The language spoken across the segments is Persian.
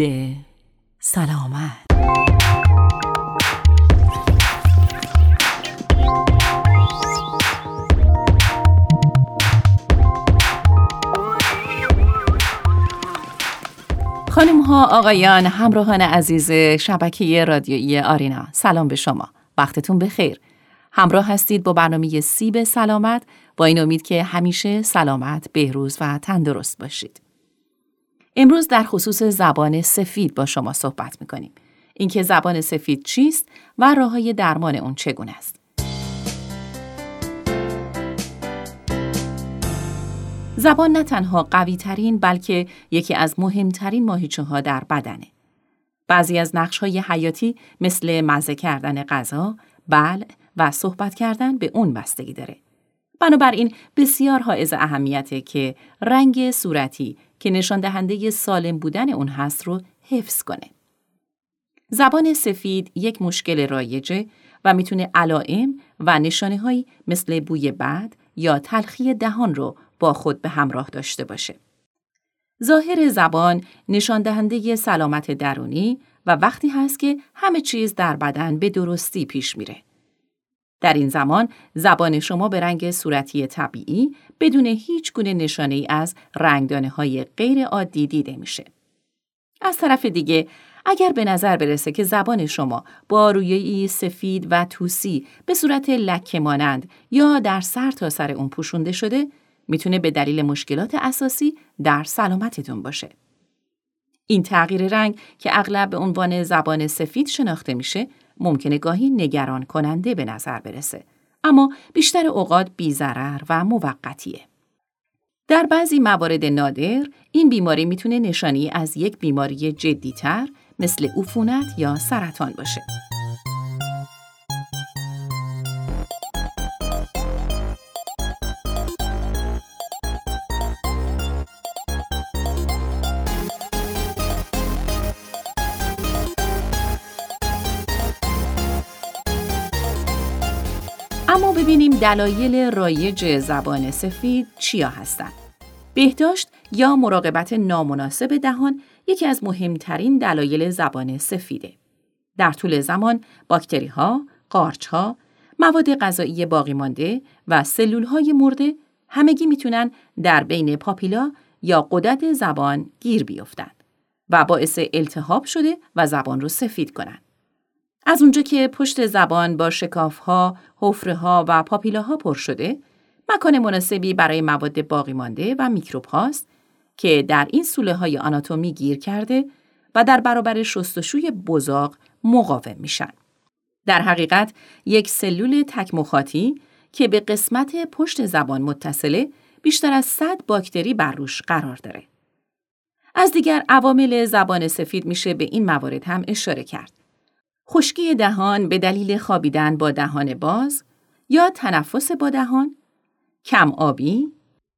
سیب سلامت. خانم ها آقایان همراهان عزیز شبکه رادیویی آرینا سلام به شما. وقتتون بخیر. همراه هستید با برنامه سیب سلامت. با این امید که همیشه سلامت بهروز و تندرست باشید. امروز در خصوص زبان سفید با شما صحبت می‌کنیم اینکه زبان سفید چیست و راه های درمان اون چگونه است زبان نه تنها قوی ترین بلکه یکی از مهمترین ماهیچه ها در بدنه. بعضی از نقش های حیاتی مثل مزه کردن غذا، بل و صحبت کردن به اون بستگی داره. بنابراین بسیار حائز اهمیته که رنگ صورتی که نشان دهنده سالم بودن اون هست رو حفظ کنه. زبان سفید یک مشکل رایجه و می‌تونه علائم و نشانه هایی مثل بوی بد یا تلخی دهان رو با خود به همراه داشته باشه. ظاهر زبان نشان دهنده سلامت درونی و وقتی هست که همه چیز در بدن به درستی پیش میره. در این زمان زبان شما به رنگ صورتی طبیعی بدون هیچ گونه نشانه ای از رنگدانه های غیر عادی دیده میشه. از طرف دیگه اگر به نظر برسه که زبان شما با رویه‌ای سفید و توسی به صورت لکه مانند یا در سر تا سر اون پوشونده شده می‌تونه به دلیل مشکلات اساسی در سلامتتون باشه. این تغییر رنگ که اغلب به عنوان زبان سفید شناخته میشه ممکنه گاهی نگران کننده به نظر برسه اما بیشتر اوقات بیزرر و موقتیه. در بعضی موارد نادر این بیماری می‌تونه نشانی از یک بیماری جدیتر مثل عفونت یا سرطان باشه. اما ببینیم دلایل رایج زبان سفید چیا هستند. بهداشت یا مراقبت نامناسب دهان یکی از مهمترین دلایل زبان سفیده. در طول زمان باکتری ها، قارچ ها، مواد غذایی باقی مانده و سلول های مرده همگی می‌تونن در بین پاپیلا یا قدرت زبان گیر بیفتند و باعث التهاب شده و زبان رو سفید کنند. از اونجا که پشت زبان با شکافها، حفره‌ها و پاپیلاها پر شده، مکان مناسبی برای مواد باقی مانده و میکروب هاست که در این سوله های آناتومی گیر کرده و در برابر شستشوی بزاق مقاوم میشن. در حقیقت یک سلول تکمخاطی که به قسمت پشت زبان متصله بیشتر از 100 باکتری بر روش قرار داره. از دیگر عوامل زبان سفید میشه به این موارد هم اشاره کرد. خشکی دهان به دلیل خوابیدن با دهان باز یا تنفس با دهان، کم آبی،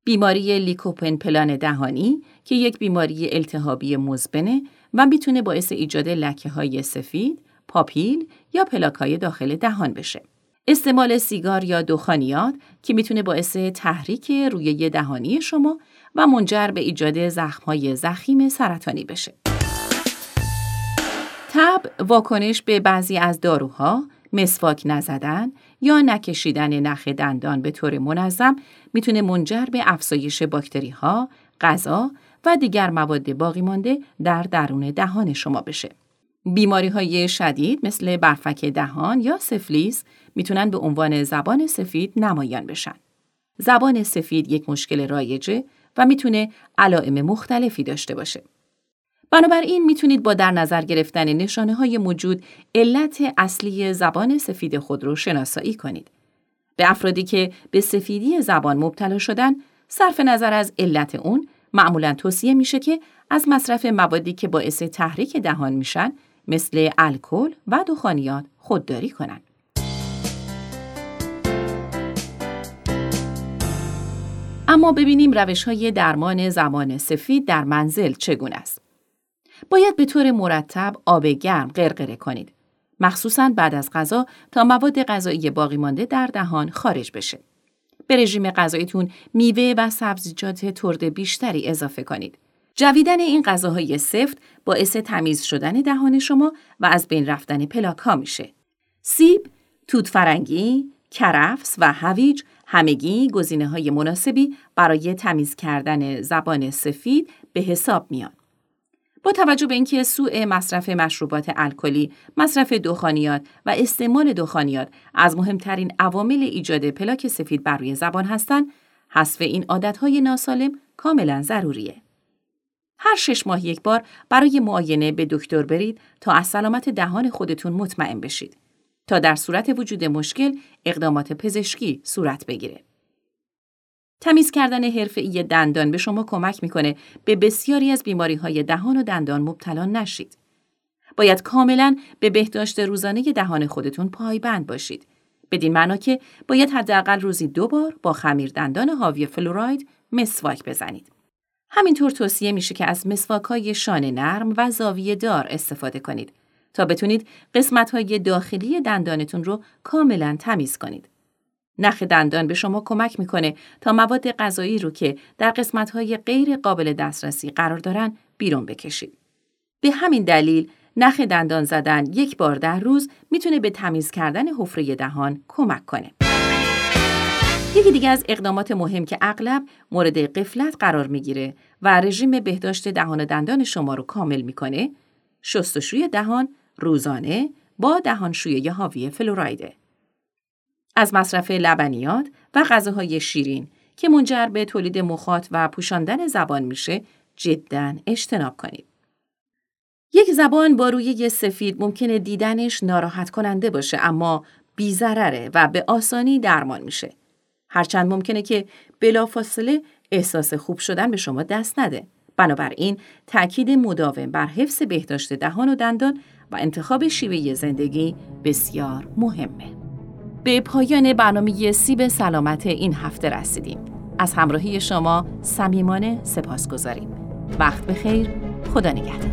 بیماری لیکوپن پلان دهانی که یک بیماری التهابی مزبنه و می‌تونه باعث ایجاد لکه های سفید، پاپیل یا پلاک های داخل دهان بشه. استعمال سیگار یا دخانیات که می‌تونه باعث تحریک روی دهانی شما و منجر به ایجاد زخمهای زخیم سرطانی بشه. تب واکنش به بعضی از داروها، مسواک نزدن یا نکشیدن نخ دندان به طور منظم می‌تونه منجر به افزایش باکتری ها، غذا و دیگر مواد باقی مانده در درون دهان شما بشه. بیماری های شدید مثل برفک دهان یا سفلیس می‌تونن به عنوان زبان سفید نمایان بشن. زبان سفید یک مشکل رایجه و می‌تونه علائم مختلفی داشته باشه. بنابراین می‌تونید با در نظر گرفتن نشانه های موجود علت اصلی زبان سفید خود رو شناسایی کنید. به افرادی که به سفیدی زبان مبتلا شدن، صرف نظر از علت اون، معمولا توصیه میشه که از مصرف موادی که باعث تحریک دهان میشن مثل الکل و دخانیات خودداری کنند. اما ببینیم روش های درمان زمان سفید در منزل چگونه است. باید به طور مرتب آب گرم غرغره کنید. مخصوصا بعد از غذا تا مواد غذایی باقی مانده در دهان خارج بشه. به رژیم غذاییتون میوه و سبزیجات ترد بیشتری اضافه کنید. جویدن این غذاهای سفت باعث تمیز شدن دهان شما و از بین رفتن پلاک ها میشه. سیب، توت فرنگی، کرفس و هویج همگی گزینه های مناسبی برای تمیز کردن زبان سفید به حساب میان. با توجه به اینکه سوء مصرف مشروبات الکلی، مصرف دخانیات و استعمال دخانیات از مهمترین عوامل ایجاد پلاک سفید بر روی زبان هستند، حذف این عادتهای ناسالم کاملا ضروریه. هر شش ماه یک بار برای معاینه به دکتر برید تا از سلامت دهان خودتون مطمئن بشید تا در صورت وجود مشکل اقدامات پزشکی صورت بگیره. تمیز کردن حرفه‌ای دندان به شما کمک می‌کنه به بسیاری از بیماری های دهان و دندان مبتلا نشید. باید کاملا به بهداشت روزانه دهان خودتون پایبند باشید. بدین معنا که باید حداقل روزی دو بار با خمیر دندان حاوی فلوراید مسواک بزنید. همینطور توصیه میشه که از مسواک های شانه نرم و زاویه دار استفاده کنید تا بتونید قسمت های داخلی دندانتون رو کاملا تمیز کنید. نخ دندان به شما کمک می‌کنه تا مواد غذایی رو که در قسمت های غیر قابل دسترسی قرار دارن بیرون بکشید. به همین دلیل نخ دندان زدن یک بار در روز می‌تونه به تمیز کردن حفره دهان کمک کنه. یکی دیگه از اقدامات مهم که اغلب مورد قفلت قرار می‌گیره و رژیم بهداشت دهان و دندان شما رو کامل می‌کنه شستشوی دهان روزانه با دهانشویی حاوی فلورایده. از مصرف لبنیات و غذاهای شیرین که منجر به تولید مخاط و پوشاندن زبان میشه جدا اجتناب کنید. یک زبان با روی سفید ممکنه دیدنش ناراحت کننده باشه اما بیزرره و به آسانی درمان میشه. هرچند ممکنه که بلافاصله احساس خوب شدن به شما دست نده. بنابراین تأکید مداوم بر حفظ بهداشت دهان و دندان و انتخاب شیوه زندگی بسیار مهمه. به پایان برنامه سیب سلامت این هفته رسیدیم. از همراهی شما صمیمانه سپاس گذاریم. وقت بخیر، خدا نگهدار.